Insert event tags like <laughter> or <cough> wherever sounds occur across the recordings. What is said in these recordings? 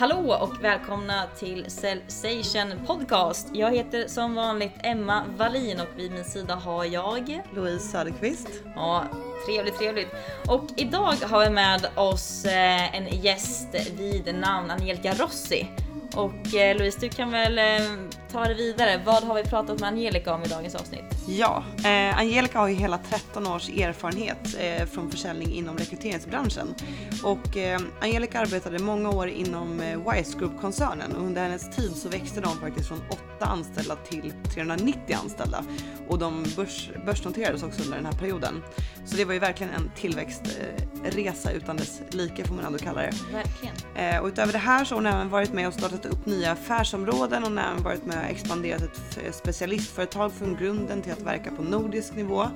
Hallå och välkomna till Cellsation Podcast. Jag heter som vanligt Emma Wallin och vid min sida har jag Louise Söderqvist. Ja, trevligt, trevligt. Och idag har vi med oss eh, en gäst vid namn Angelica Rossi. Och eh, Louise, du kan väl eh, ta det vidare. Vad har vi pratat med Angelica om i dagens avsnitt? Ja, eh, Angelica har ju hela 13 års erfarenhet eh, från försäljning inom rekryteringsbranschen. Och eh, Angelica arbetade många år inom eh, Wise Group-koncernen och under hennes tid så växte de faktiskt från 8 anställda till 390 anställda. Och de börs, börsnoterades också under den här perioden. Så det var ju verkligen en tillväxtresa utan dess like får man ändå kalla det. Verkligen. Eh, och utöver det här så har hon även varit med och startat upp nya affärsområden. Hon har även varit med och expanderat ett specialistföretag från grunden till att verka på nordisk nivå.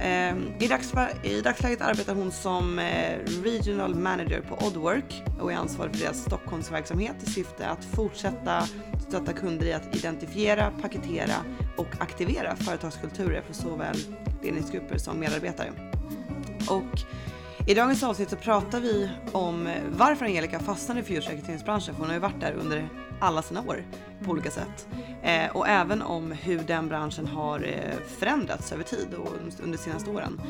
Ehm, I, dags, I dagsläget arbetar hon som eh, Regional Manager på Oddwork och är ansvarig för deras Stockholmsverksamhet i syfte att fortsätta stötta kunder i att identifiera, paketera och aktivera företagskulturer för såväl ledningsgrupper som medarbetare. Och i dagens avsnitt så pratar vi om varför Angelica fastnade för just rekryteringsbranschen, för hon har ju varit där under alla sina år på olika sätt. Eh, och även om hur den branschen har eh, förändrats över tid och under de senaste åren.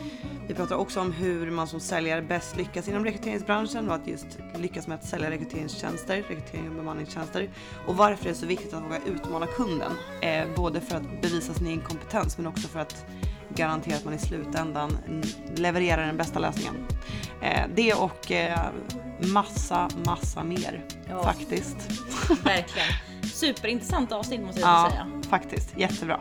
Vi pratar också om hur man som säljare bäst lyckas inom rekryteringsbranschen och att just lyckas med att sälja rekryteringstjänster, rekrytering och bemanningstjänster. Och varför det är så viktigt att våga utmana kunden. Eh, både för att bevisa sin kompetens men också för att garantera att man i slutändan levererar den bästa lösningen. Eh, det och eh, massa, massa mer ja. faktiskt. <laughs> Verkligen. Superintressant avsnitt måste jag ja, säga. faktiskt. Jättebra.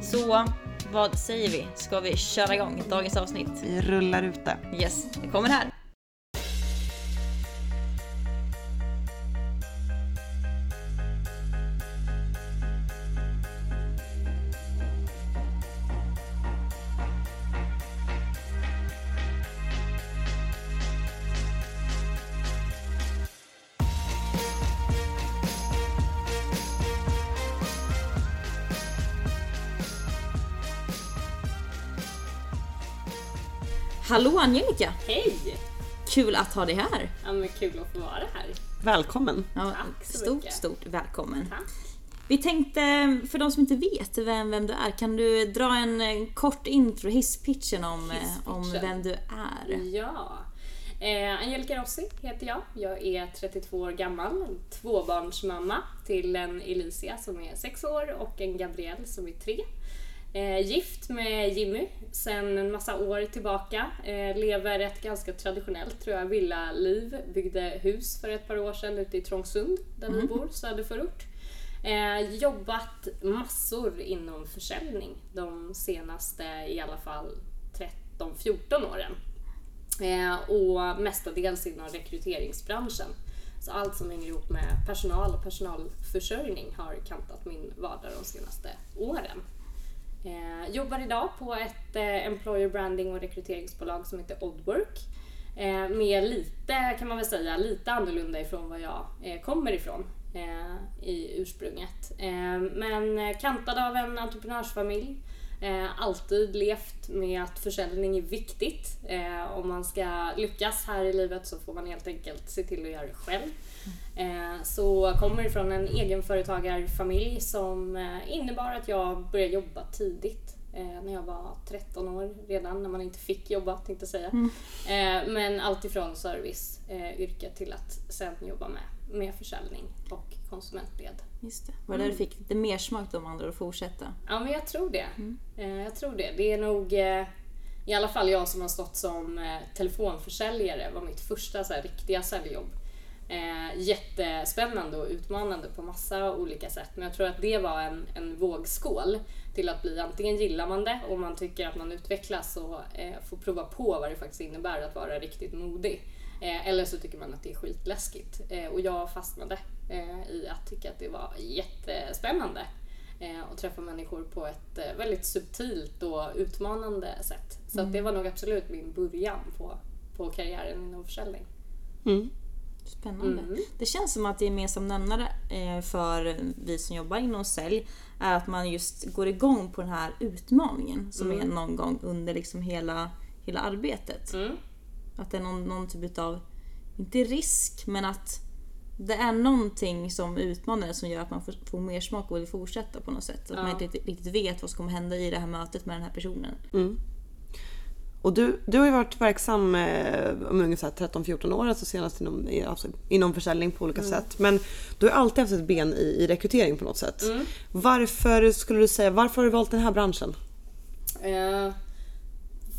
Så vad säger vi? Ska vi köra igång dagens avsnitt? Vi rullar ut det. Yes, det kommer här. Hallå Angelica! Hej! Kul att ha dig här! Ja men kul att få vara här. Välkommen! Ja, Tack så stort, mycket. stort välkommen. Tack. Vi tänkte, för de som inte vet vem, vem du är, kan du dra en kort intro, hisspitchen om, hisspitchen. om vem du är? Ja. Eh, Angelica Rossi heter jag. Jag är 32 år gammal, tvåbarnsmamma till en Elicia som är 6 år och en Gabrielle som är 3. Eh, gift med Jimmy sen en massa år tillbaka. Eh, lever ett ganska traditionellt tror jag villaliv. Byggde hus för ett par år sedan ute i Trångsund där mm. vi bor, söderförort. Eh, jobbat massor inom försäljning de senaste i alla fall 13-14 åren. Eh, och mestadels inom rekryteringsbranschen. Så allt som hänger ihop med personal och personalförsörjning har kantat min vardag de senaste åren. Eh, jobbar idag på ett eh, employer branding och rekryteringsbolag som heter Oddwork. Eh, med lite, kan man väl säga, lite annorlunda ifrån vad jag eh, kommer ifrån eh, i ursprunget. Eh, men eh, kantad av en entreprenörsfamilj. Eh, alltid levt med att försäljning är viktigt. Eh, om man ska lyckas här i livet så får man helt enkelt se till att göra det själv. Eh, så kommer från en egenföretagarfamilj som eh, innebar att jag började jobba tidigt. Eh, när jag var 13 år redan, när man inte fick jobba tänkte jag säga. Mm. Men alltifrån serviceyrket till att sen jobba med, med försäljning och konsumentled. Just det. Var det mm. du fick lite mer smak de andra att fortsätta? Ja, men jag tror det. Mm. Jag tror det. Det är nog i alla fall jag som har stått som telefonförsäljare var mitt första så här, riktiga säljjobb. Eh, jättespännande och utmanande på massa olika sätt. Men jag tror att det var en, en vågskål till att bli antingen gillar man det och man tycker att man utvecklas och eh, får prova på vad det faktiskt innebär att vara riktigt modig. Eh, eller så tycker man att det är skitläskigt. Eh, och jag fastnade eh, i att tycka att det var jättespännande eh, och träffa människor på ett väldigt subtilt och utmanande sätt. Så mm. att det var nog absolut min början på, på karriären inom försäljning. Mm. Spännande. Mm. Det känns som att det är mer som nämnare eh, för vi som jobbar inom sälj är att man just går igång på den här utmaningen som mm. är någon gång under liksom hela, hela arbetet. Mm. Att det är någon, någon typ av, inte risk, men att det är någonting som utmanar som gör att man får, får mer smak och vill fortsätta på något sätt. Att Ja. man inte riktigt, riktigt vet vad som kommer hända i det här mötet med den här personen. Och du, du har ju varit verksam eh, om ungefär 13-14 år, alltså senast inom, alltså, inom försäljning på olika sätt. Men du har alltid haft ett ben i, i rekrytering på något sätt. Varför skulle du säga, varför har du valt den här branschen? Eh,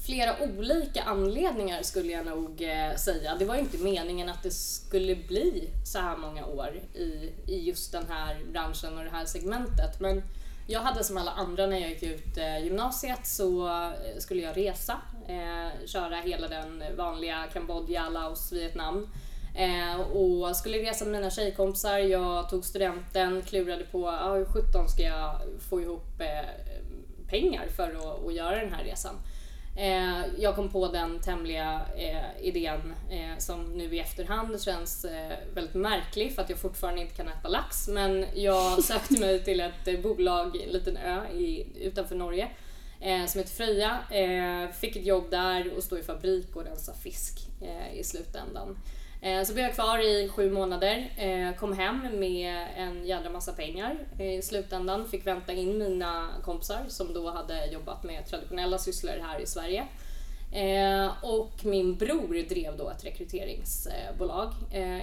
flera olika anledningar skulle jag nog eh, säga. Det var ju inte meningen att det skulle bli så här många år i, i just den här branschen och det här segmentet. Men jag hade som alla andra när jag gick ut eh, gymnasiet så eh, skulle jag resa, eh, köra hela den vanliga Kambodja, Laos, Vietnam. Eh, och skulle resa med mina tjejkompisar, jag tog studenten, klurade på ah, hur sjutton ska jag få ihop eh, pengar för att, att göra den här resan. Eh, jag kom på den tämliga eh, idén eh, som nu i efterhand känns eh, väldigt märklig för att jag fortfarande inte kan äta lax. Men jag <laughs> sökte mig till ett eh, bolag, en liten ö i, utanför Norge eh, som heter Freja. Fick ett jobb där och stod i fabrik och rensa fisk i slutändan. Eh, så blev jag kvar i sju månader, eh, kom hem med en jädra massa pengar eh, i slutändan. Fick vänta in mina kompisar som då hade jobbat med traditionella sysslor här i Sverige. Och min bror drev då ett rekryteringsbolag.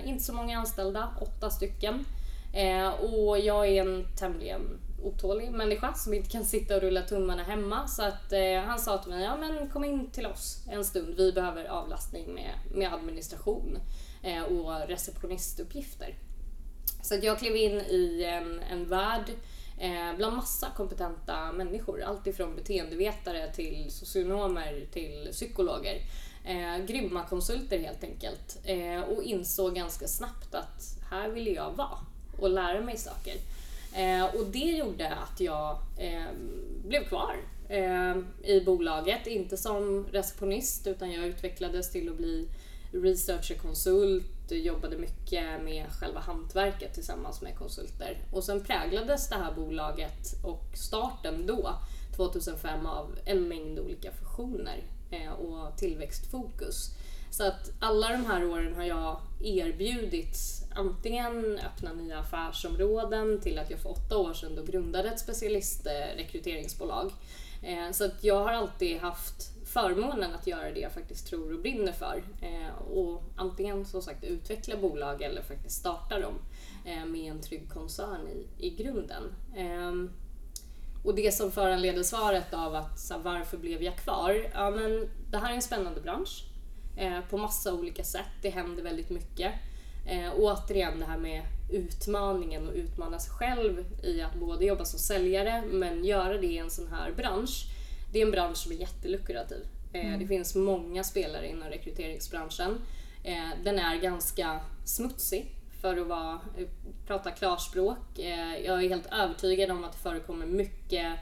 Inte så många anställda, åtta stycken. Och jag är en tämligen otålig människa som inte kan sitta och rulla tummarna hemma. Så att eh, han sa till mig, ja men kom in till oss en stund. Vi behöver avlastning med, med administration eh, och receptionistuppgifter. Så att jag klev in i en, en värld eh, bland massa kompetenta människor. Allt ifrån beteendevetare till socionomer till psykologer. Eh, grymma konsulter helt enkelt. Eh, och insåg ganska snabbt att här ville jag vara och lära mig saker. Eh, och det gjorde att jag eh, blev kvar eh, i bolaget. Inte som receptionist utan jag utvecklades till att bli researcherkonsult, jobbade mycket med själva hantverket tillsammans med konsulter. Och sen präglades det här bolaget och starten då, 2005, av en mängd olika fusioner eh, och tillväxtfokus. Så att alla de här åren har jag erbjudits antingen öppna nya affärsområden till att jag för åtta år sedan då grundade ett specialistrekryteringsbolag. Eh, så att jag har alltid haft förmånen att göra det jag faktiskt tror och brinner för. Eh, och antingen som sagt utveckla bolag eller faktiskt starta dem eh, med en trygg koncern i, i grunden. Ehm, och det som föranleder svaret av att så här, varför blev jag kvar? Ja, men det här är en spännande bransch eh, på massa olika sätt. Det händer väldigt mycket. Eh, återigen det här med utmaningen och utmana sig själv i att både jobba som säljare men göra det i en sån här bransch. Det är en bransch som är jättelukrativ. Eh, Det finns många spelare inom rekryteringsbranschen. Eh, Den är ganska smutsig för att vara, eh, prata klarspråk. Eh, Jag är helt övertygad om att det förekommer mycket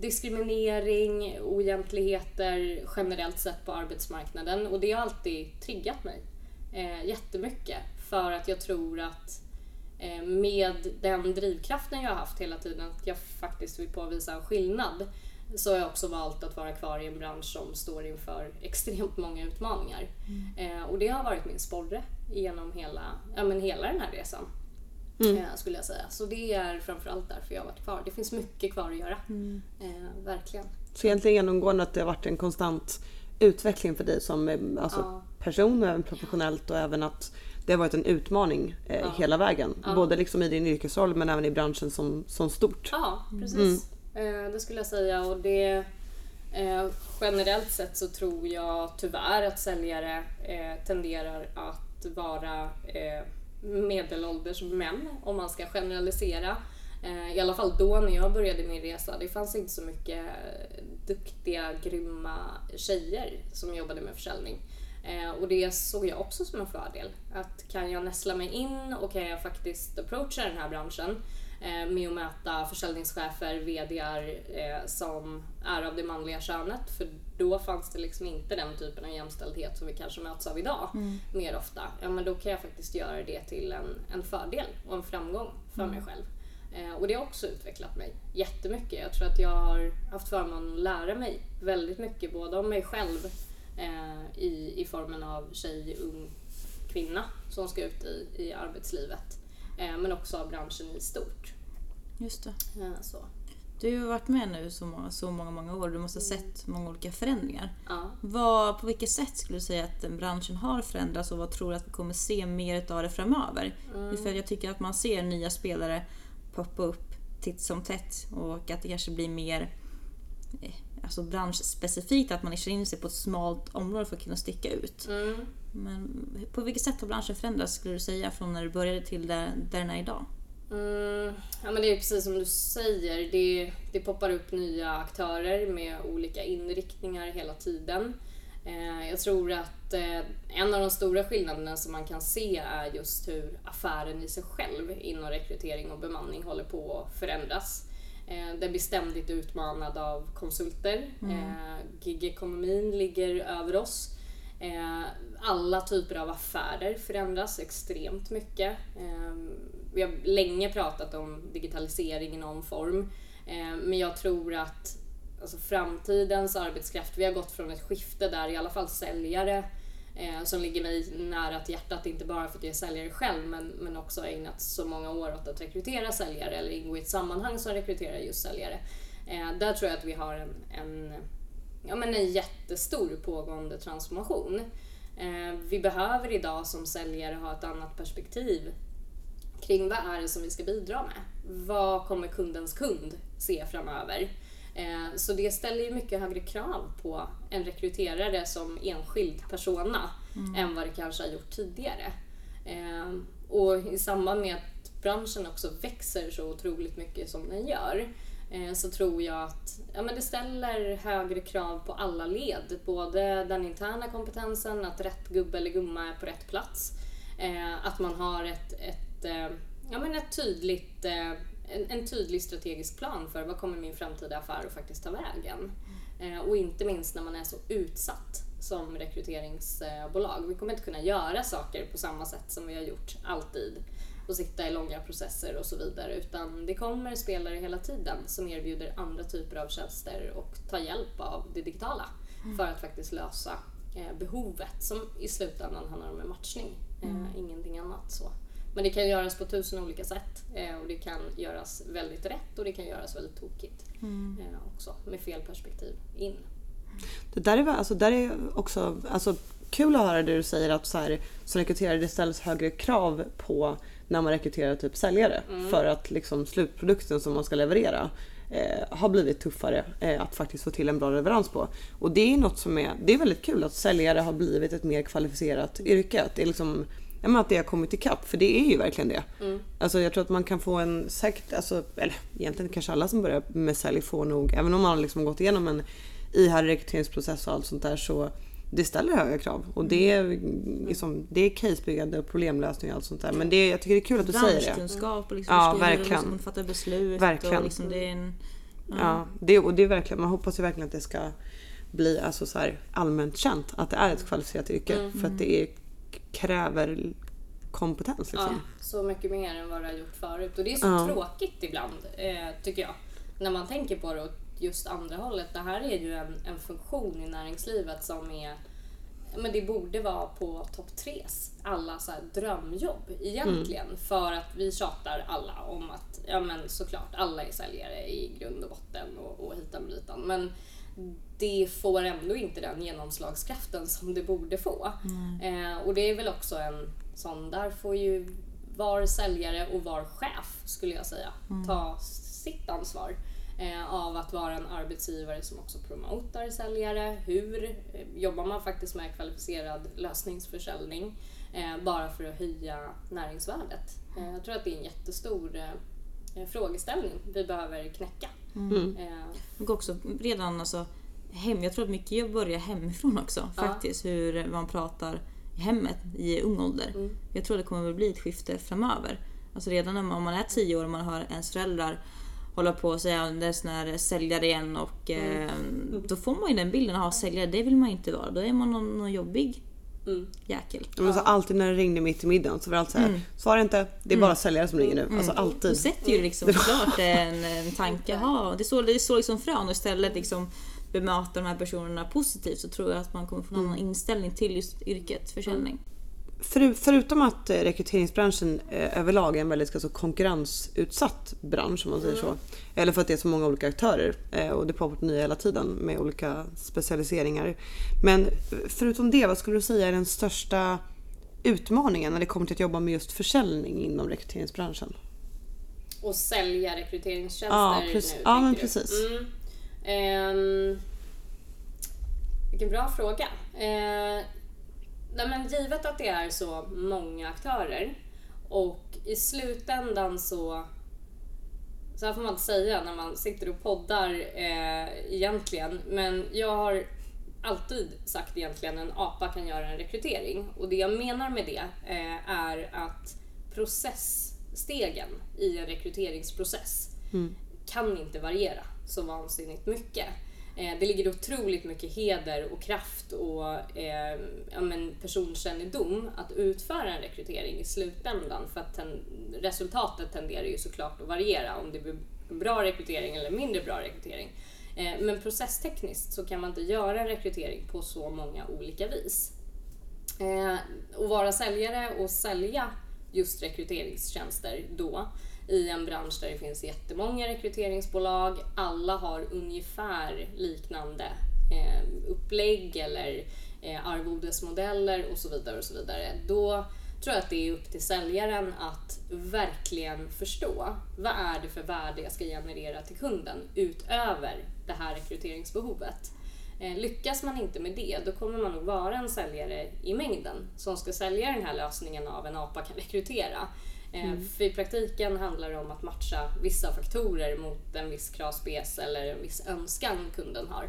diskriminering, oegentligheter generellt sett på arbetsmarknaden och det har alltid triggat mig eh, jättemycket för att jag tror att eh, med den drivkraften jag har haft hela tiden, att jag faktiskt vill påvisa en skillnad, så har jag också valt att vara kvar i en bransch som står inför <laughs> extremt många utmaningar. Eh, och det har varit min sporre genom hela, ja, men hela den här resan. Eh, skulle jag säga. Så det är framförallt därför jag har varit kvar. Det finns mycket kvar att göra. Eh, verkligen. Så egentligen genomgående att det har varit en konstant utveckling för dig som alltså, Ja. person och även professionellt och även att det har varit en utmaning eh, hela vägen. Både liksom i din yrkesroll men även i branschen som, som stort. Ja, precis. Eh, det skulle jag säga. Och det, eh, generellt sett så tror jag tyvärr att säljare eh, tenderar att vara eh, medelålders män, om man ska generalisera. Eh, I alla fall då när jag började min resa. Det fanns inte så mycket duktiga, grymma tjejer som jobbade med försäljning. Eh, och det såg jag också som en fördel. Att kan jag näsla mig in och kan jag faktiskt approacha den här branschen eh, med att möta försäljningschefer, VDR eh, som är av det manliga könet. För då fanns det liksom inte den typen av jämställdhet som vi kanske möts av idag mer ofta. Ja, men då kan jag faktiskt göra det till en, en fördel och en framgång för mig själv. Och det har också utvecklat mig jättemycket. Jag tror att jag har haft förmånen att lära mig väldigt mycket både om mig själv eh, i, i formen av tjej, ung kvinna som ska ut i, i arbetslivet. eh, men också av branschen i stort. Just det. Eh, Så. Du har varit med nu så många, så många, många år. Du måste ha sett många olika förändringar. Ja. Vad, på vilket sätt skulle du säga att branschen har förändrats och vad tror du att vi kommer se mer av det framöver? För jag tycker att man ser nya spelare poppa upp titt som tätt och att det kanske blir mer eh, alltså branschspecifikt, att man kör in sig på ett smalt område för att kunna sticka ut. Mm. Men på vilket sätt har branschen förändrats skulle du säga från när du började till där, där den är idag? Mm, ja, men det är precis som du säger. Det, det poppar upp nya aktörer med olika inriktningar hela tiden. Eh, jag tror att eh, en av de stora skillnaderna som man kan se är just hur affären i sig själv inom rekrytering och bemanning håller på att förändras. Eh, den blir ständigt utmanad av konsulter. Eh, Gigekonomin ligger över oss. Eh, alla typer av affärer förändras extremt mycket. Vi har länge pratat om digitalisering i någon form. Men jag tror att alltså framtidens arbetskraft, vi har gått från ett skifte där i alla fall säljare eh, som ligger mig nära till hjärtat, inte bara för att jag är säljare själv men, men också ägnat så många år åt att rekrytera säljare eller ingå i ett sammanhang som rekryterar just säljare. Eh, där tror jag att vi har en, en, ja, men en jättestor pågående transformation. Eh, vi behöver idag som säljare ha ett annat perspektiv kring vad är det som vi ska bidra med? Vad kommer kundens kund se framöver? Eh, Så det ställer ju mycket högre krav på en rekryterare som enskild persona än vad det kanske har gjort tidigare. Eh, Och i samband med att branschen också växer så otroligt mycket som den gör eh, så tror jag att ja, men det ställer högre krav på alla led. Både den interna kompetensen, att rätt gubbe eller gumma är på rätt plats. Att man har ett, ett, ja, men ett tydligt, en, en tydlig strategisk plan för vad kommer min framtida affär att faktiskt ta vägen. Eh, och inte minst när man är så utsatt som rekryteringsbolag. Vi kommer inte kunna göra saker på samma sätt som vi har gjort alltid och sitta i långa processer och så vidare utan det kommer spelare hela tiden som erbjuder andra typer av tjänster och tar hjälp av det digitala för att faktiskt lösa eh, behovet som i slutändan handlar om en matchning, eh, ingenting annat. så. Men det kan göras på tusen olika sätt eh, och det kan göras väldigt rätt och det kan göras väldigt tokigt eh, också med fel perspektiv in. Det där är, alltså, där är också alltså, kul att höra det du säger att så här, som rekryterare det ställs högre krav på när man rekryterar typ säljare för att liksom, slutprodukten som man ska leverera eh, har blivit tuffare eh, att faktiskt få till en bra leverans på. Och det är något som är, det är väldigt kul att säljare har blivit ett mer kvalificerat yrke. Att det är liksom Ja, men att det har kommit ikapp, för det är ju verkligen det. Alltså, jag tror att man kan få en säkert, alltså, eller egentligen kanske alla som börjar med sälj får nog, även om man har liksom gått igenom en ihärdig rekryteringsprocess och allt sånt där så det ställer höga krav och det är, liksom, det är casebyggande och problemlösning och allt sånt där. Men det, jag tycker det är kul att du säger det. Branschkunskap och liksom Ja, verkligen. liksom fatta beslut. Verkligen. Och liksom det är en, Ja, det, och det är verkligen, man hoppas ju verkligen att det ska bli alltså så här, allmänt känt att det är ett kvalificerat yrke för att det är, kräver kompetens. Liksom. Ja, så mycket mer än vad det har gjort förut. Och det är så Ja. tråkigt ibland, eh, tycker jag. När man tänker på det åt just andra hållet. Det här är ju en, en funktion i näringslivet som är men det borde vara på topp tres alla så här drömjobb egentligen. För att vi tjatar alla om att, ja men såklart, alla är säljare i grund och botten och, och hitan och ditan. Men det får ändå inte den genomslagskraften som det borde få. Eh, och det är väl också en sån, där får ju var säljare och var chef, skulle jag säga, ta sitt ansvar. Eh, av att vara en arbetsgivare som också promotar säljare. Hur eh, jobbar man faktiskt med kvalificerad lösningsförsäljning? Eh, bara för att höja näringsvärdet. Eh, jag tror att det är en jättestor eh, frågeställning vi behöver knäcka. Eh, och också redan alltså, hem, jag tror att mycket börjar hemifrån också Ja. faktiskt. Hur man pratar i hemmet i ung ålder. Mm. Jag tror det kommer att bli ett skifte framöver. Alltså redan när man, om man är tio år och man hör ens föräldrar hålla på och säga det är sån här säljare igen och Mm. eh, då får man ju den bilden av säljare, det vill man inte vara. Då är man någon, någon jobbig Mm. jäkel. Men så alltid när det ringde mitt i middagen så var det alltid såhär, svara inte, det är bara säljare som ringer nu. Alltså Du alltid. sätter ju liksom <laughs> klart en, en tanke, jaha, det är så, det är så liksom frön och istället liksom bemöta de här personerna positivt så tror jag att man kommer få en annan inställning till just yrket försäljning. för, förutom att eh, rekryteringsbranschen eh, överlag är en väldigt alltså, konkurrensutsatt bransch om man säger så. Eller för att det är så många olika aktörer eh, och det pågår nya hela tiden med olika specialiseringar. Men förutom det, vad skulle du säga är den största utmaningen när det kommer till att jobba med just försäljning inom rekryteringsbranschen? Och sälja rekryteringstjänster Ja, precis. nu, Ja, men precis. Mm. Ehm, vilken bra fråga. Eh, nej men givet att det är så många aktörer och i slutändan så så här får man inte säga när man sitter och poddar eh, egentligen, men jag har alltid sagt egentligen en apa kan göra en rekrytering. Och det jag menar med det eh, är att processstegen i en rekryteringsprocess kan inte variera så vansinnigt mycket. Eh, det ligger otroligt mycket heder och kraft och eh, ja, men personkännedom att utföra en rekrytering i slutändan för att ten, resultatet tenderar ju såklart att variera om det blir bra rekrytering eller mindre bra rekrytering. Eh, men processtekniskt så kan man inte göra en rekrytering på så många olika vis. Eh, att vara säljare och sälja just rekryteringstjänster då i en bransch där det finns jättemånga rekryteringsbolag. Alla har ungefär liknande eh, upplägg eller eh, arvodesmodeller och så vidare och så vidare. Då tror jag att det är upp till säljaren att verkligen förstå vad är det för värde jag ska generera till kunden utöver det här rekryteringsbehovet. Eh, lyckas man inte med det, då kommer man nog vara en säljare i mängden som ska sälja den här lösningen av en apa kan rekrytera. Eh, För i praktiken handlar det om att matcha vissa faktorer mot en viss kravspec eller en viss önskan kunden har.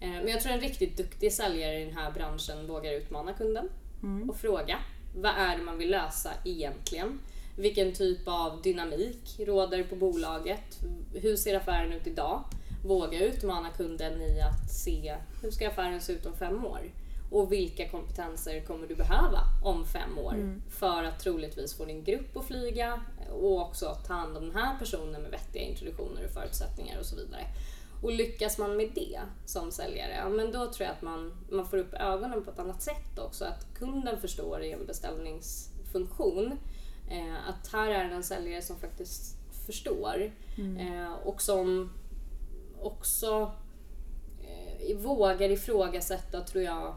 Eh, Men jag tror en riktigt duktig säljare i den här branschen vågar utmana kunden och fråga vad är det man vill lösa egentligen? Vilken typ av dynamik råder på bolaget? Hur ser affären ut idag? Våga utmana kunden i att se hur ska affären se ut om fem år? Och vilka kompetenser kommer du behöva om fem år för att troligtvis få din grupp att flyga och också ta hand om den här personen med vettiga introduktioner och förutsättningar och så vidare. Och lyckas man med det som säljare, ja, men då tror jag att man, man får upp ögonen på ett annat sätt också. Att kunden förstår i en beställningsfunktion eh, att här är en säljare som faktiskt förstår eh, och som också eh, vågar ifrågasätta, tror jag,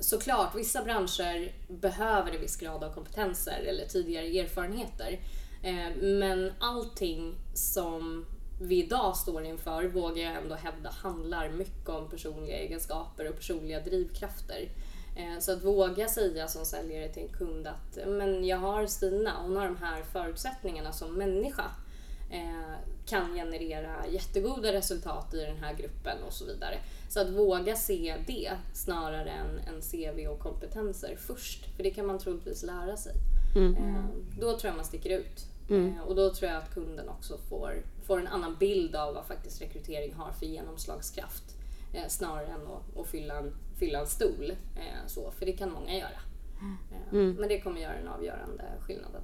såklart, vissa branscher behöver en viss grad av kompetenser eller tidigare erfarenheter. Eh, men allting som vi idag står inför vågar jag ändå hävda handlar mycket om personliga egenskaper och personliga drivkrafter. Eh, så att våga säga som säljare till en kund att men jag har Stina, hon har de här förutsättningarna som människa kan generera jättegoda resultat i den här gruppen och så vidare. Så att våga se det snarare än, än CV och kompetenser först. För det kan man troligtvis lära sig. Eh, då tror jag man sticker ut. Eh, och då tror jag att kunden också får, får en annan bild av vad faktiskt rekrytering har för genomslagskraft. Eh, snarare än att, att fylla, en, fylla en stol. Eh, så, för det kan många göra. Eh, Men det kommer göra den avgörande skillnaden.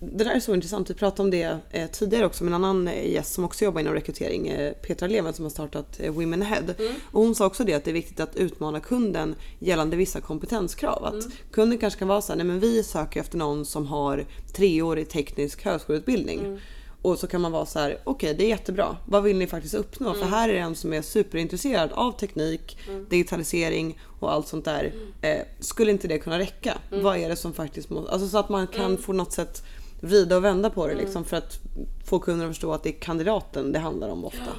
Det där är så intressant. Vi pratade om det eh, tidigare också med en annan eh, gäst som också jobbar inom rekrytering, eh, Petra Leven som har startat eh, Women Ahead. Och hon sa också det att det är viktigt att utmana kunden gällande vissa kompetenskrav. Att kunden kanske kan vara så här, nej men vi söker efter någon som har treårig teknisk högskoleutbildning. Och så kan man vara så här, okej det är jättebra. Vad vill ni faktiskt uppnå? För här är en som är superintresserad av teknik, digitalisering och allt sånt där. Eh, skulle inte det kunna räcka? Vad är det som faktiskt måste... Alltså så att man kan på något sätt vrida och vända på det liksom för att få kunden att förstå att det är kandidaten det handlar om ofta.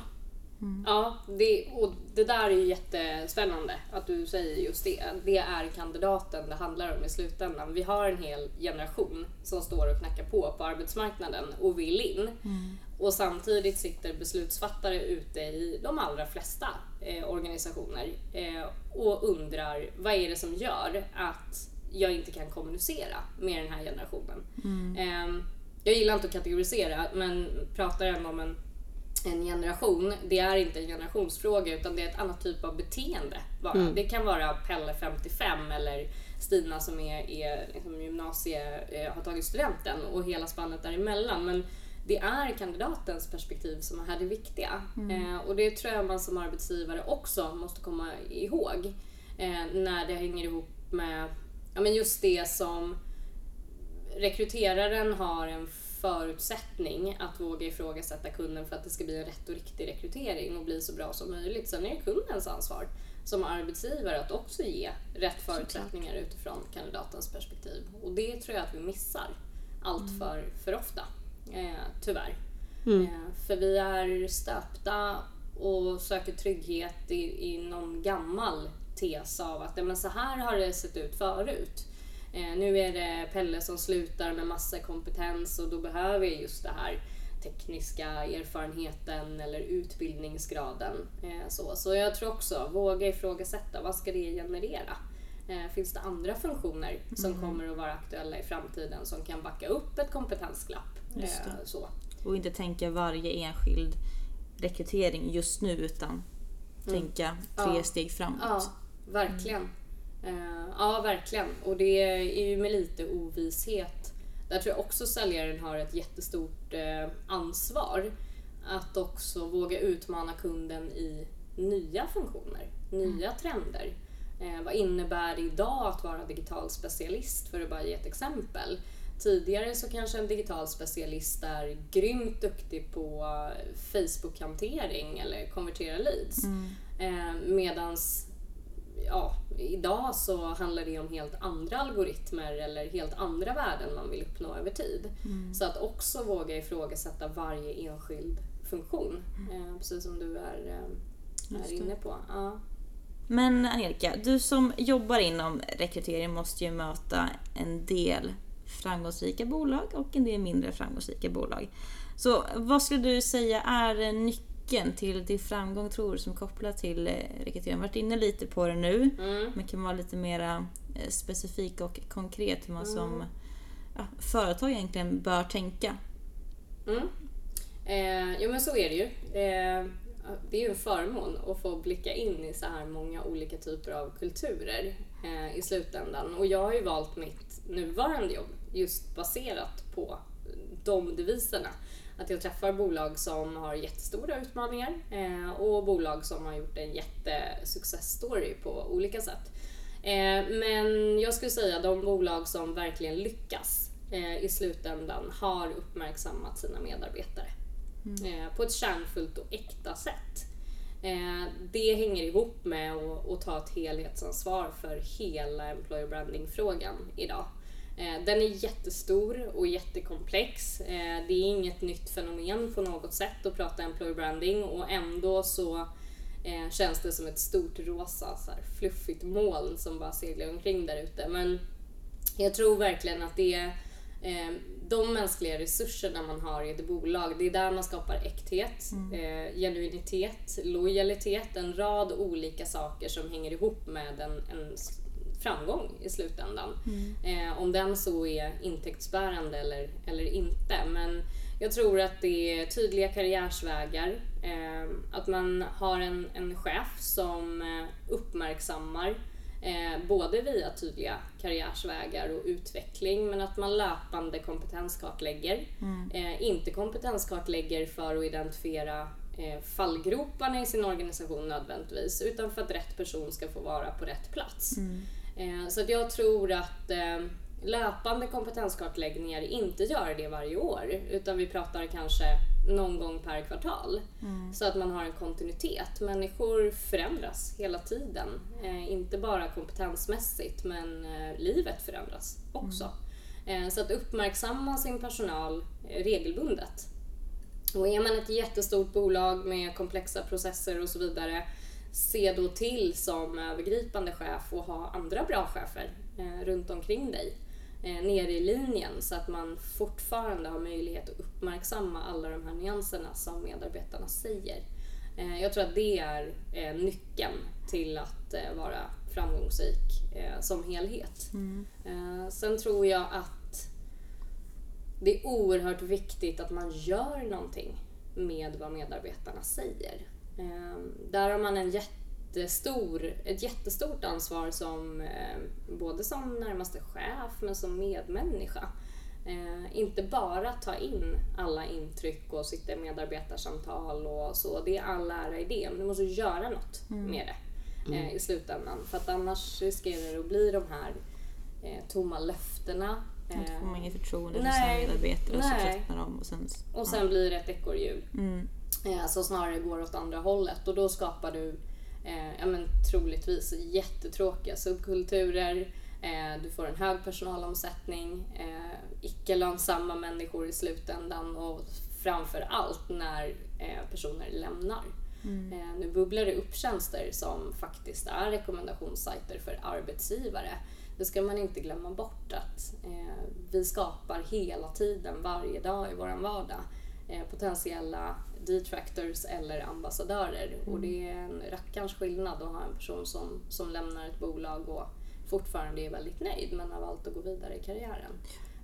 Ja, det, och det där är ju jättespännande att du säger just det. Det är kandidaten det handlar om i slutändan. Vi har en hel generation som står och knackar på på arbetsmarknaden och vill in. Och samtidigt sitter beslutsfattare ute i de allra flesta eh, organisationer eh, och undrar vad är det som gör att jag inte kan kommunicera med den här generationen. Eh, jag gillar inte att kategorisera men pratar ändå om en en generation, det är inte en generationsfråga utan det är ett annat typ av beteende bara. Det kan vara Pelle 55 eller Stina som är, är liksom gymnasie, eh, har tagit studenten och hela spannet däremellan. Men det är kandidatens perspektiv som är här det viktiga. Eh, och det tror jag man som arbetsgivare också måste komma ihåg. Eh, när det hänger ihop med ja, men just det som rekryteraren har en förutsättning att våga ifrågasätta kunden för att det ska bli en rätt och riktig rekrytering och bli så bra som möjligt. Sen är det kundens ansvar som arbetsgivare att också ge rätt förutsättningar utifrån kandidatens perspektiv. Och det tror jag att vi missar allt Mm. för, för ofta, eh, tyvärr. Mm. Eh, för vi är stöpta och söker trygghet i, i någon gammal tes av att men så här har det sett ut förut. Eh, nu är det Pelle som slutar med massa kompetens och då behöver jag just det här tekniska erfarenheten eller utbildningsgraden. Eh, så. så jag tror också, våga ifrågasätta, vad ska det generera? Eh, finns det andra funktioner som kommer att vara aktuella i framtiden som kan backa upp ett kompetensglapp? Eh, så. Och inte tänka varje enskild rekrytering just nu utan tänka tre Mm. Ja. steg framåt. Ja, verkligen. Eh, ja, verkligen. Och det är ju med lite ovisshet. Där tror jag också säljaren har ett jättestort eh, ansvar. Att också våga utmana kunden i nya funktioner, nya trender. Eh, vad innebär det idag att vara digital specialist, för att bara ge ett exempel. Tidigare så kanske en digital specialist är grymt duktig på Facebook-hantering eller konvertera leads. Eh, medans ja, idag så handlar det om helt andra algoritmer eller helt andra värden man vill uppnå över tid. Så att också våga ifrågasätta varje enskild funktion, eh, precis som du är, eh, är inne på. Ja. Men Angelica, du som jobbar inom rekrytering måste ju möta en del framgångsrika bolag och en del mindre framgångsrika bolag. Så vad skulle du säga är nyckeln till, till framgång tror du som är kopplat till eh, rekrytering? Har varit inne lite på det nu, Mm. men kan vara lite mer specifik och konkret hur man som ja, företag egentligen bör tänka. Mm. Eh, jo men så är det ju. Eh, det är ju en förmån att få blicka in i så här många olika typer av kulturer eh, i slutändan. Och jag har ju valt mitt nuvarande jobb just baserat på de deviserna. Att jag träffar bolag som har jättestora utmaningar eh, och bolag som har gjort en jättesuccess-story på olika sätt. Eh, men jag skulle säga de bolag som verkligen lyckas eh, i slutändan har uppmärksammat sina medarbetare eh, på ett kärnfullt och äkta sätt. Det hänger ihop med att, att ta ett helhetsansvar för hela employer branding-frågan idag. Eh, den är jättestor och jättekomplex. Eh, det är inget nytt fenomen på något sätt att prata employer branding och ändå så eh, känns det som ett stort rosa så här, fluffigt moln som bara seglar omkring där ute. Men jag tror verkligen att det är de mänskliga resurserna man har i ett bolag, det är där man skapar äkthet, eh, genuinitet, lojalitet, en rad olika saker som hänger ihop med en, en framgång i slutändan. Eh, om den så är intäktsbärande eller, eller inte. Men jag tror att det är tydliga karriärsvägar, eh, att man har en, en chef som eh, uppmärksammar Eh, både via tydliga karriärsvägar och utveckling men att man löpande kompetenskartlägger. Eh, inte kompetenskartlägger för att identifiera fallgroparna i sin organisation nödvändigtvis utan för att rätt person ska få vara på rätt plats. Eh, så att jag tror att eh, löpande kompetenskartläggningar inte gör det varje år utan vi pratar kanske någon gång per kvartal. Så att man har en kontinuitet. Människor förändras hela tiden. Eh, inte bara kompetensmässigt men eh, livet förändras också. Eh, så att uppmärksamma sin personal eh, regelbundet. Och är man ett jättestort bolag med komplexa processer och så vidare, se då till som övergripande chef och ha andra bra chefer eh, runt omkring dig eh, nere i linjen så att man fortfarande har möjlighet att uppmärksamma alla de här nyanserna som medarbetarna säger. Eh, jag tror att det är eh, nyckeln till att eh, vara framgångsrik eh, som helhet. Eh, sen tror jag att det är oerhört viktigt att man gör någonting med vad medarbetarna säger. Eh, där har man en jättestor, ett jättestort ansvar som eh, både som närmaste chef men som medmänniska. Eh, inte bara ta in alla intryck och sitta i medarbetarsamtal och så. Det är all ära i det, men du måste göra något med det eh, i slutändan. För att annars riskerar det att bli de här eh, tomma löftena. Då Eh, får man inget förtroende för sina medarbetare och så tröttnar de och sen... och sen blir det ett ekorrhjul. Mm. Eh, som snarare går åt andra hållet och då skapar du eh, ja, men, troligtvis jättetråkiga subkulturer. Eh, du får en hög personalomsättning, eh, icke lönsamma människor i slutändan och framför allt när eh, personer lämnar. Eh, nu bubblar det upp tjänster som faktiskt är rekommendationssajter för arbetsgivare. Det ska man inte glömma bort att eh, vi skapar hela tiden, varje dag i vår vardag, potentiella detractors eller ambassadörer. Och det är en rackarns skillnad att ha en person som, som lämnar ett bolag och fortfarande är väldigt nöjd men har valt att gå vidare i karriären.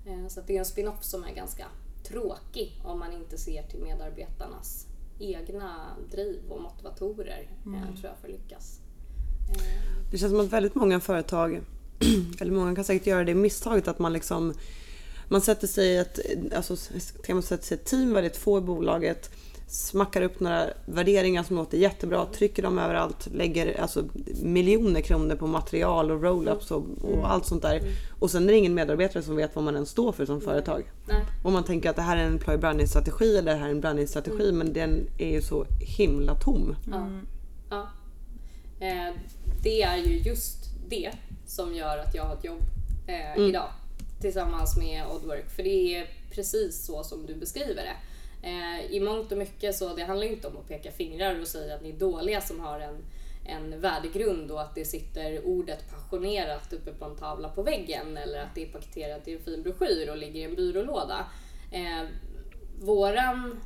Eh, så det är en spin-off som är ganska tråkig om man inte ser till medarbetarnas egna driv och motivatorer eh, tror jag för att lyckas. Eh, Det känns som att väldigt många företag, <clears throat> eller många kan säkert göra det misstaget att man liksom man sätter sig ett, alltså, kan man sätta sig ett team, väldigt få i bolaget, smackar upp några värderingar som låter jättebra, trycker dem överallt, lägger alltså, miljoner kronor på material och roll-ups och, och allt sånt där. Och sen är det ingen medarbetare som vet vad man ens står för som företag. nej. Och man tänker att det här är en employer branding strategi eller det här är en branding strategi men den är ju så himla tom. Ja. ja. Eh, det är ju just det som gör att jag har ett jobb eh, idag tillsammans med Oddwork. För det är precis så som du beskriver det. Eh, I mångt och mycket så det handlar inte om att peka fingrar och säga att ni är dåliga som har en, en värdegrund och att det sitter ordet passionerat uppe på en tavla på väggen eller att det är paketerat i en fin broschyr och ligger i en byrålåda. Eh, våran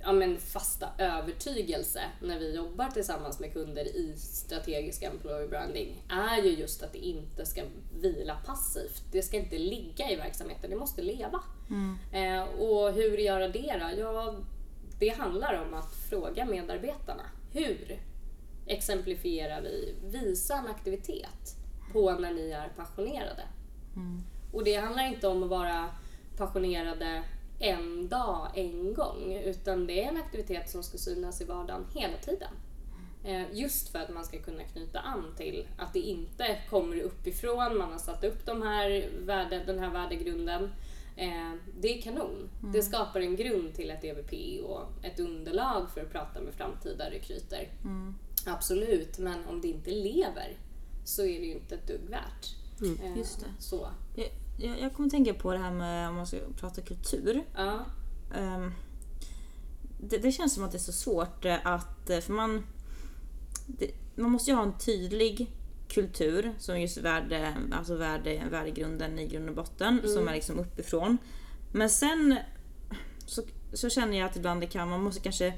ja, men fasta övertygelse när vi jobbar tillsammans med kunder i strategisk employer branding är ju just att det inte ska vila passivt. Det ska inte ligga i verksamheten, det måste leva. Eh, och hur göra det då? Ja, det handlar om att fråga medarbetarna. Hur exemplifierar vi? Visa en aktivitet på när ni är passionerade. Och det handlar inte om att vara passionerade en dag, en gång, utan det är en aktivitet som ska synas i vardagen hela tiden. Eh, Just för att man ska kunna knyta an till att det inte kommer uppifrån, man har satt upp de här värde, den här värdegrunden. Eh, Det är kanon. Det skapar en grund till ett EVP och ett underlag för att prata med framtida rekryter. Absolut, men om det inte lever så är det ju inte ett dugg värt. Eh, Just det. Så. Jag, jag, jag kommer tänka på det här med om man ska prata kultur. Ja. Ehm, det, det känns som att det är så svårt eh, att, eh, för man, det, man måste ju ha en tydlig kultur som just värde, alltså värde, värdegrunden i grund och botten som är liksom uppifrån. Men sen så, så känner jag att ibland det kan, man måste kanske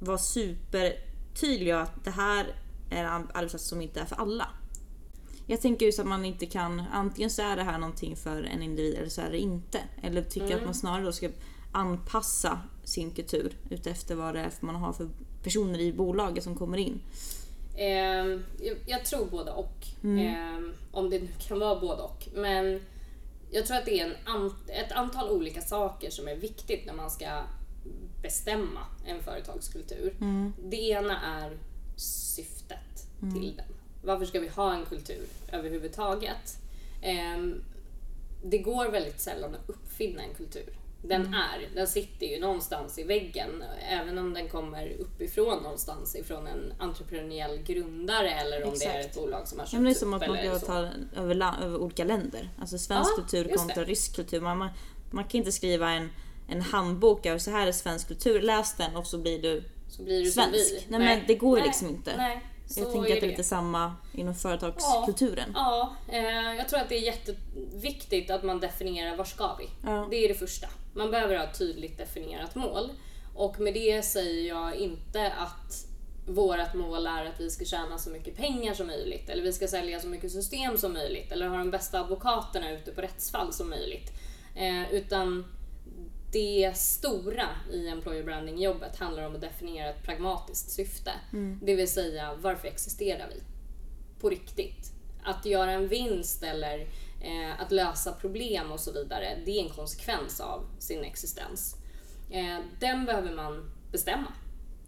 vara supertydlig att det här är en arbetsplats som inte är för alla. Jag tänker just att man inte kan, antingen så är det här någonting för en individ eller så är det inte. Eller tycker att man snarare då ska anpassa sin kultur utefter vad det är för man har för personer i bolaget som kommer in. Ehm, jag, jag tror både och. Ehm, om det nu kan vara både och. Men jag tror att det är en an, ett antal olika saker som är viktigt när man ska bestämma en företagskultur. Det ena är syftet till den. Varför ska vi ha en kultur överhuvudtaget? Ehm, det går väldigt sällan att uppfinna en kultur. Den är, den sitter ju någonstans i väggen. Även om den kommer uppifrån någonstans ifrån en entreprenöriell grundare eller om det är ett Exakt. bolag som har köpt men det är som upp att man kan ta över, över olika länder. Alltså svensk Ja, kultur kontra rysk kultur. Man, man, man kan inte skriva en, en handbok över så här är svensk kultur, läs den och så blir du så blir du svensk. vi. Nej, men det går Nej, liksom inte. Nej, så Jag tänker att det är lite samma inom företagskulturen. Ja, eh, jag tror att det är jätteviktigt att man definierar var ska vi? Ja. Det är det första. Man behöver ha ett tydligt definierat mål. Och med det säger jag inte att vårt mål är att vi ska tjäna så mycket pengar som möjligt eller vi ska sälja så mycket system som möjligt eller ha de bästa advokaterna ute på rättsfall som möjligt. Eh, utan det stora i employer branding-jobbet handlar om att definiera ett pragmatiskt syfte. Det vill säga, varför existerar vi? På riktigt. Att göra en vinst eller eh, att lösa problem och så vidare, det är en konsekvens av sin existens. Eh, den behöver man bestämma.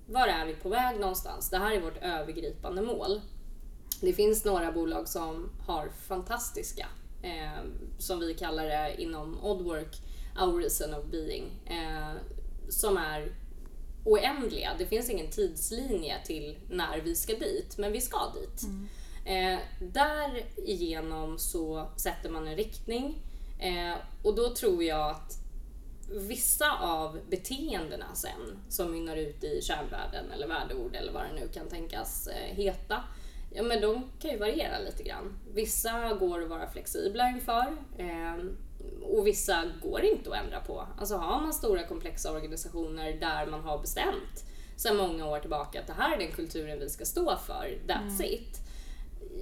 Var är vi på väg någonstans? Det här är vårt övergripande mål. Det finns några bolag som har fantastiska eh, som vi kallar det inom Oddwork, our reason of being, eh, som är oändliga. Det finns ingen tidslinje till när vi ska dit, men vi ska dit. Mm. Eh, därigenom så sätter man en riktning eh, och då tror jag att vissa av beteendena sen som mynnar ut i kärnvärden eller värdeord eller vad det nu kan tänkas eh, heta, ja men de kan ju variera lite grann. Vissa går att vara flexibla inför eh, och vissa går inte att ändra på. Alltså har man stora komplexa organisationer där man har bestämt sedan många år tillbaka att det här är den kulturen vi ska stå för, that's mm. it.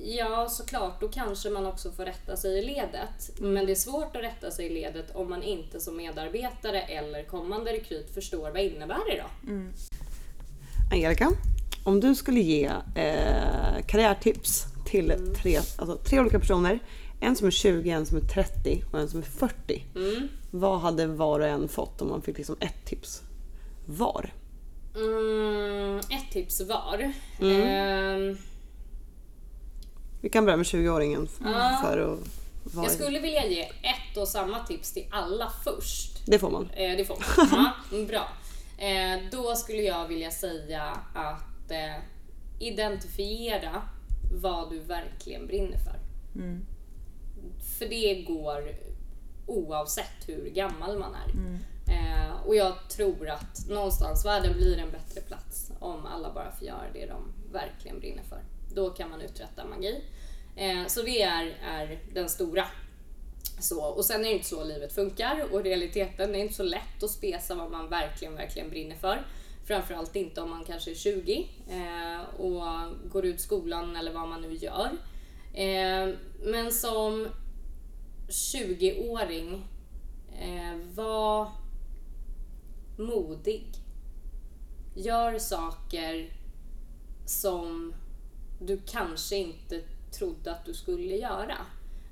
Ja, såklart, då kanske man också får rätta sig i ledet. Men det är svårt att rätta sig i ledet om man inte som medarbetare eller kommande rekryt förstår vad innebär det då? Mm. Angelica, om du skulle ge eh, karriärtips till mm. tre, alltså, tre olika personer, en som är 20, en som är 30 och en som är 40. Mm. Vad hade var och en fått om man fick liksom ett tips var? Mm, ett tips var. Eh, vi kan börja med 20-åringen ja. för att vara... Jag skulle vilja ge ett och samma tips till alla först. Det får man. Eh, det får man. <laughs> Ja, mm, bra. Eh, då skulle jag vilja säga att eh, identifiera vad du verkligen brinner för. Mm. För det går oavsett hur gammal man är. Mm. Eh, och jag tror att någonstans världen blir en bättre plats om alla bara får göra det de verkligen brinner för. Då kan man uträtta magi. Eh, så det är, är den stora. Så, och sen är det inte så livet funkar och realiteten, det är inte så lätt att spesa vad man verkligen, verkligen brinner för. Framförallt inte om man kanske är 20 eh, och går ut skolan eller vad man nu gör. Eh, men som 20-åring, eh, var modig. Gör saker som du kanske inte trodde att du skulle göra.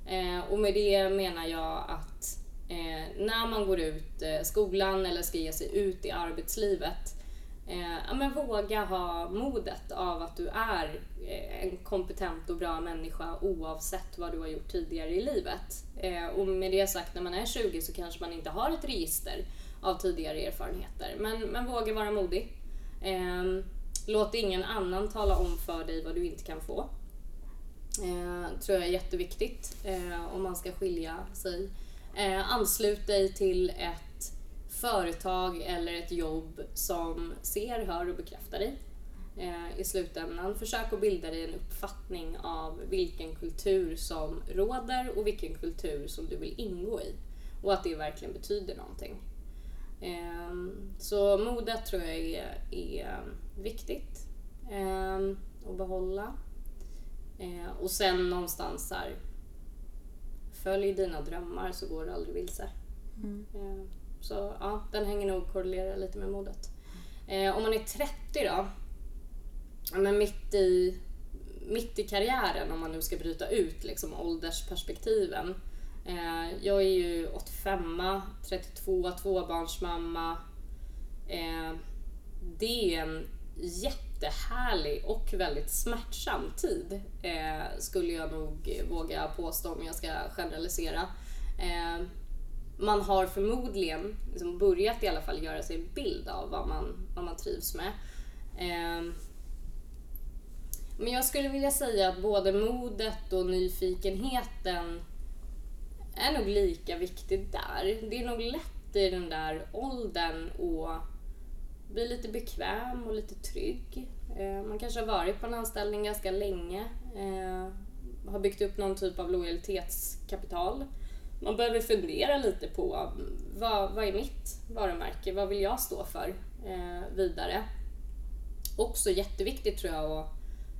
Eh, och med det menar jag att eh, när man går ut eh, skolan eller ska ge sig ut i arbetslivet, eh, ja, men våga ha modet av att du är eh, en kompetent och bra människa oavsett vad du har gjort tidigare i livet. Eh, och med det sagt, när man är 20 så kanske man inte har ett register av tidigare erfarenheter, men, men våga vara modig. Eh, låt ingen annan tala om för dig vad du inte kan få. Eh, tror jag är jätteviktigt eh, om man ska skilja sig. Eh, anslut dig till ett företag eller ett jobb som ser, hör och bekräftar dig eh, i slutändan. Försök att bilda dig en uppfattning av vilken kultur som råder och vilken kultur som du vill ingå i. Och att det verkligen betyder någonting. Ehm, så modet tror jag är, är viktigt ehm, att behålla. Eh, och sen någonstans här, följ dina drömmar så går du aldrig vilse. Mm. Så ja, den hänger nog korrelerar lite med modet. Eh, om man är 30 då, men mitt i, mitt i karriären om man nu ska bryta ut liksom åldersperspektiven. Eh, jag är ju 85, 32, tvåbarnsmamma. Eh, det är en jättehärlig och väldigt smärtsam tid eh, skulle jag nog våga påstå om jag ska generalisera. Eh, man har förmodligen liksom börjat i alla fall göra sig en bild av vad man, vad man trivs med. Eh, men jag skulle vilja säga att både modet och nyfikenheten är nog lika viktigt där. Det är nog lätt i den där åldern att bli lite bekväm och lite trygg. Eh, man kanske har varit på en anställning ganska länge, eh, har byggt upp någon typ av lojalitetskapital. Man behöver fundera lite på vad, vad är mitt varumärke? Vad vill jag stå för eh, vidare? Också jätteviktigt tror jag och,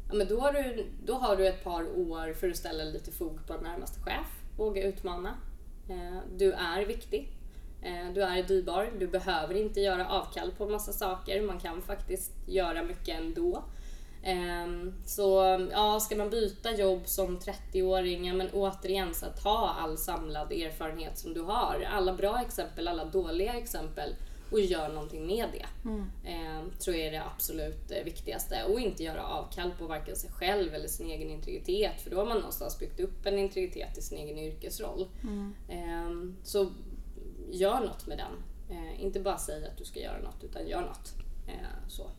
ja, men då, har du, då har du ett par år för att ställa lite fog på närmaste chef, våga utmana. Eh, du är viktig Eh, du är dyrbar, du behöver inte göra avkall på massa saker, man kan faktiskt göra mycket ändå. Ehm, så ja, ska man byta jobb som 30-åring, men återigen så ta all samlad erfarenhet som du har. Alla bra exempel, alla dåliga exempel. och gör någonting med det. Eh, tror jag är det absolut eh, viktigaste. Och inte göra avkall på varken sig själv eller sin egen integritet för då har man någonstans byggt upp en integritet i sin egen yrkesroll. Eh, så gör något med den. Eh, inte bara säg att du ska göra något utan gör något. Så.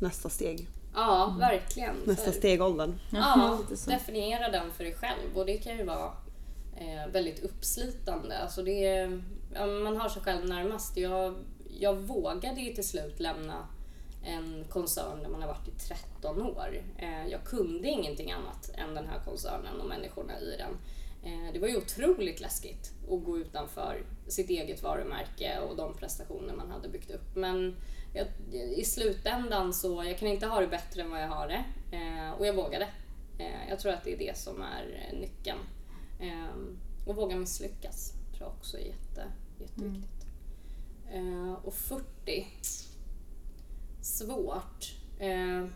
Nästa steg. Ja, verkligen. Nästa steg-åldern. Ja, definiera den för dig själv och det kan ju vara eh, väldigt uppslitande. Alltså det är, ja, man har sig själv närmast. Jag, jag vågade ju till slut lämna en koncern där man har varit i 13 år. Eh, jag kunde ingenting annat än den här koncernen och människorna i den. Eh, det var ju otroligt läskigt att gå utanför sitt eget varumärke och de prestationer man hade byggt upp. Men jag, i slutändan så, jag kan inte ha det bättre än vad jag har det. Eh, och jag vågade. Eh, jag tror att det är det som är eh, nyckeln. Eh, och våga misslyckas tror jag också är jätte, jätteviktigt. Eh, och 40. Svårt. Eh,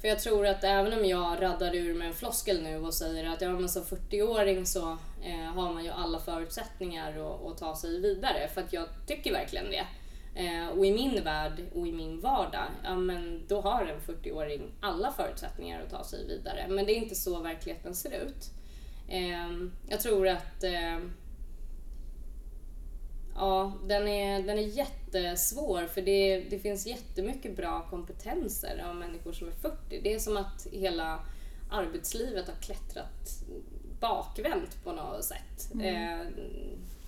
för jag tror att även om jag raddar ur med en floskel nu och säger att ja, men som 40-åring så eh, har man ju alla förutsättningar att, att ta sig vidare. För att jag tycker verkligen det. Eh, och i min värld och i min vardag, ja men då har en 40-åring alla förutsättningar att ta sig vidare. Men det är inte så verkligheten ser ut. Eh, jag tror att eh, Ja, den är, den är jättesvår för det, det finns jättemycket bra kompetenser av människor som är 40. Det är som att hela arbetslivet har klättrat bakvänt på något sätt. Eh,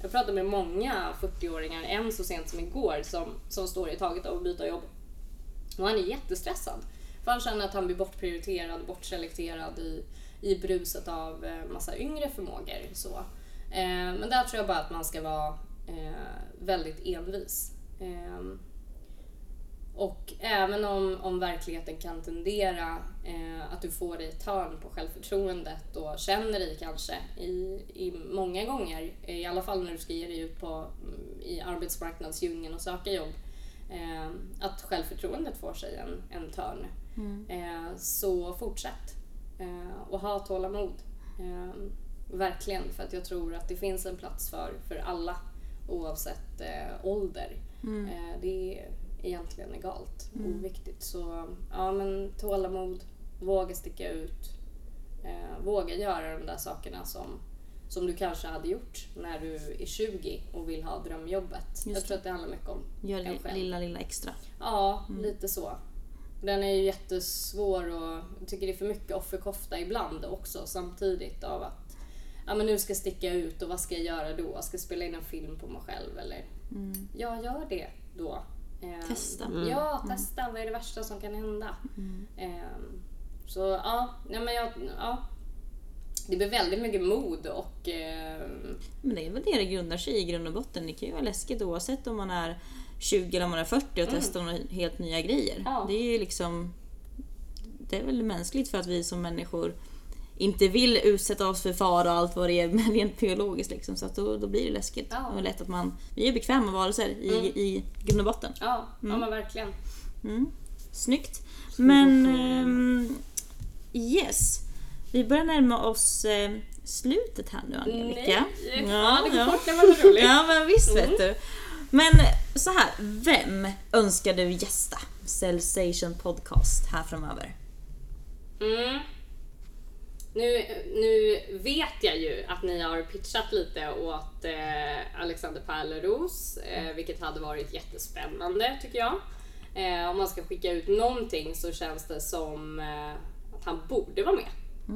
jag pratade med många 40-åringar, en så sent som igår, som, som står i taget av att byta jobb. Och han är jättestressad. För han känner att han blir bortprioriterad, bortselekterad i, i bruset av eh, massa yngre förmågor. Så. Eh, men där tror jag bara att man ska vara eh, väldigt envis. Eh, och även om, om verkligheten kan tendera eh, att du får dig ett hörn på självförtroendet och känner dig kanske i, i många gånger, i alla fall när du ska ge dig ut på, mm, i arbetsmarknadsdjungeln och söka jobb, eh, att självförtroendet får sig en, en törn. Eh, så fortsätt eh, och ha tålamod. Eh, verkligen, för att jag tror att det finns en plats för, för alla oavsett eh, ålder. Eh, det är egentligen egalt, oviktigt. Så ja, men tålamod, våga sticka ut, eh, våga göra de där sakerna som, som du kanske hade gjort när du är 20 och vill ha drömjobbet. jag tror att det handlar mycket om Gör det själv. lilla, lilla extra. Ja, lite så. Den är ju jättesvår och jag tycker det är för mycket offerkofta ibland också samtidigt av att ja, men nu ska jag sticka ut och vad ska jag göra då? Ska jag spela in en film på mig själv eller? Ja, gör det då. Ehm, Testa. Ja, testa. Vad är det värsta som kan hända? Ehm, så ja, nej, men jag, ja. Det blir väldigt mycket mod och ehm, Men det är väl det det grundar sig i, grund och botten. Det kan ju vara läskigt oavsett om man är 20 eller om man är 40 och testar några helt nya grejer. Mm. Ja. Det är ju liksom... Det är väl mänskligt för att vi som människor inte vill utsätta oss för fara och allt vad det är <laughs> men rent biologiskt liksom. Så att då, då blir det läskigt. Ja. Mm. Och lätt att man... Vi är bekväma varelser i, i grund och botten. ja, ja men verkligen. Snyggt. Men... ehm, yes. Vi börjar närma oss eh, slutet här nu Angelica. Nej. Ja, det går fort när man är rolig. Ja men visst vet du. Men så här, vem önskar du gästa Cellstation Podcast här framöver? Mm. Nu, nu vet jag ju att ni har pitchat lite åt eh, Alexander Pärleros, eh, vilket hade varit jättespännande tycker jag. Eh, om man ska skicka ut någonting så känns det som eh, att han borde vara med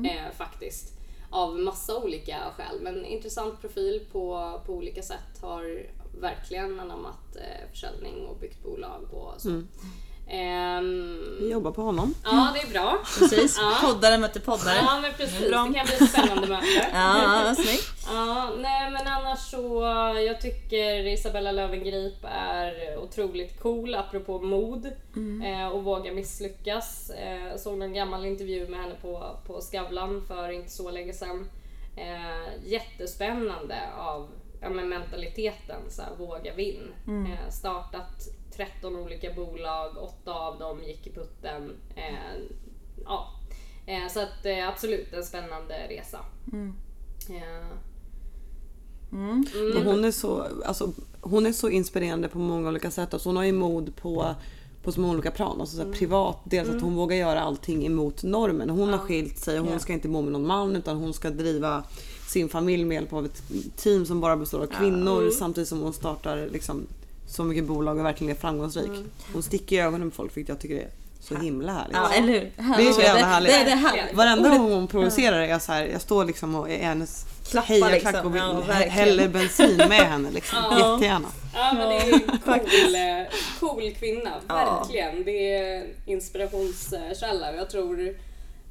eh, faktiskt. Av massa olika skäl, men intressant profil på, på olika sätt. Har verkligen anammat eh, försäljning och byggt bolag och så. Ehm, Vi jobbar på honom. ja, det är bra. Precis, Ja. poddare möter poddare. Ja men precis, Det det kan bli ett spännande möte. <laughs> Ja, snyggt. Ja, nej men annars så, jag tycker Isabella Löwengrip är otroligt cool apropå mod eh, och våga misslyckas. Eh, jag såg en gammal intervju med henne på, på Skavlan för inte så länge sedan. Eh, jättespännande av ja, men mentaliteten, så här, våga vinn. Eh, startat 13 olika bolag, åtta av dem gick i putten. Eh, ja. eh, så att eh, absolut en spännande resa. Eh, Och hon, är så, alltså, hon är så inspirerande på många olika sätt. Alltså, hon har ju mod på, på så många olika plan. Alltså, så här, Privat, dels att hon vågar göra allting emot normen. Hon har skilt sig och hon ska inte bo med någon man utan hon ska driva sin familj med hjälp av ett team som bara består av kvinnor samtidigt som hon startar liksom, så mycket bolag och verkligen är framgångsrik. Hon sticker i ögonen på folk vilket jag tycker är så himla härligt. Ja, eller hur? Det är så jävla härligt. Det, det, det här. Varenda gång hon provocerar är jag så här, jag står liksom och är hennes Klappar hejaklack liksom. och vill, Ja, häller bensin med <laughs> henne liksom. Ja. Jättegärna. Ja men det är en cool, eh, cool kvinna, Ja. verkligen. Det är inspirationskälla och jag tror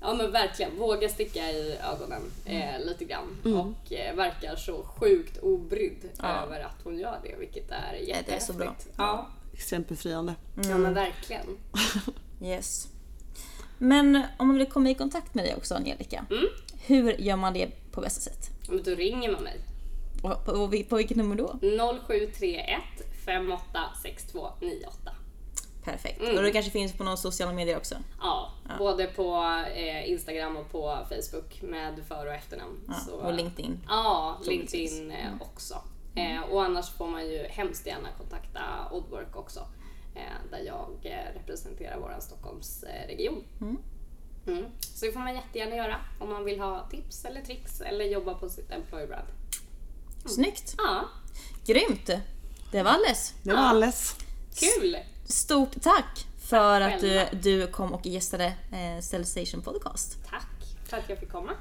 Ja men verkligen, våga sticka i ögonen eh, lite grann och eh, verkar så sjukt obrydd Ja. över att hon gör det vilket är det är jättehäftigt. så bra. Ja, Extremt befriande. ja men verkligen. <laughs> Yes. Men om man vill komma i kontakt med dig också Angelica. Mm. Hur gör man det på bästa sätt? Men då ringer man mig. Och på, på, på vilket nummer då? 0731 586298. Perfekt. Mm. Och det kanske finns på några sociala medier också? Ja, både på eh, Instagram och på Facebook med för och efternamn. Ja, Så- och LinkedIn. Ja. LinkedIn eh, också. Eh, och annars får man ju hemskt gärna kontakta Oddwork också. Eh, där jag eh, representerar vår Stockholmsregion. Mm. Mm. Så det får man jättegärna göra om man vill ha tips eller tricks eller jobba på sitt employer brand. Snyggt! Ja, Grymt! Det var alldeles. Det var alles. kul! Stort tack för att du, själva. du kom och gästade eh, Stellstation Podcast. Tack för att jag fick komma.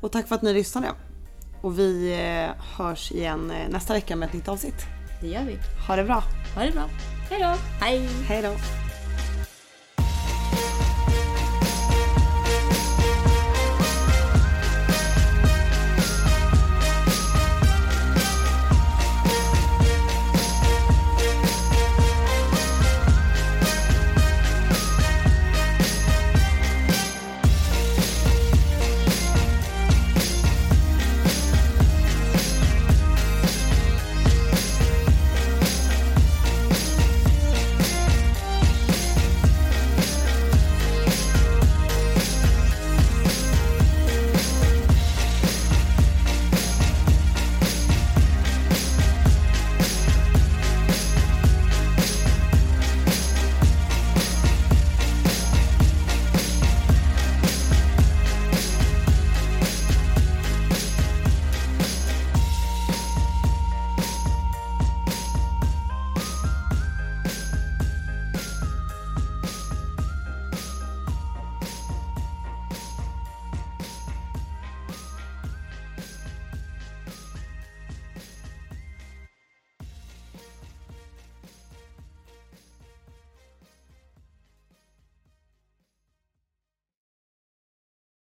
Och tack för att ni lyssnade. Och vi eh, hörs igen eh, nästa vecka med ett nytt avsnitt. Det gör vi. Ha det bra. Ha det bra. Hej då! Hej! Hej då.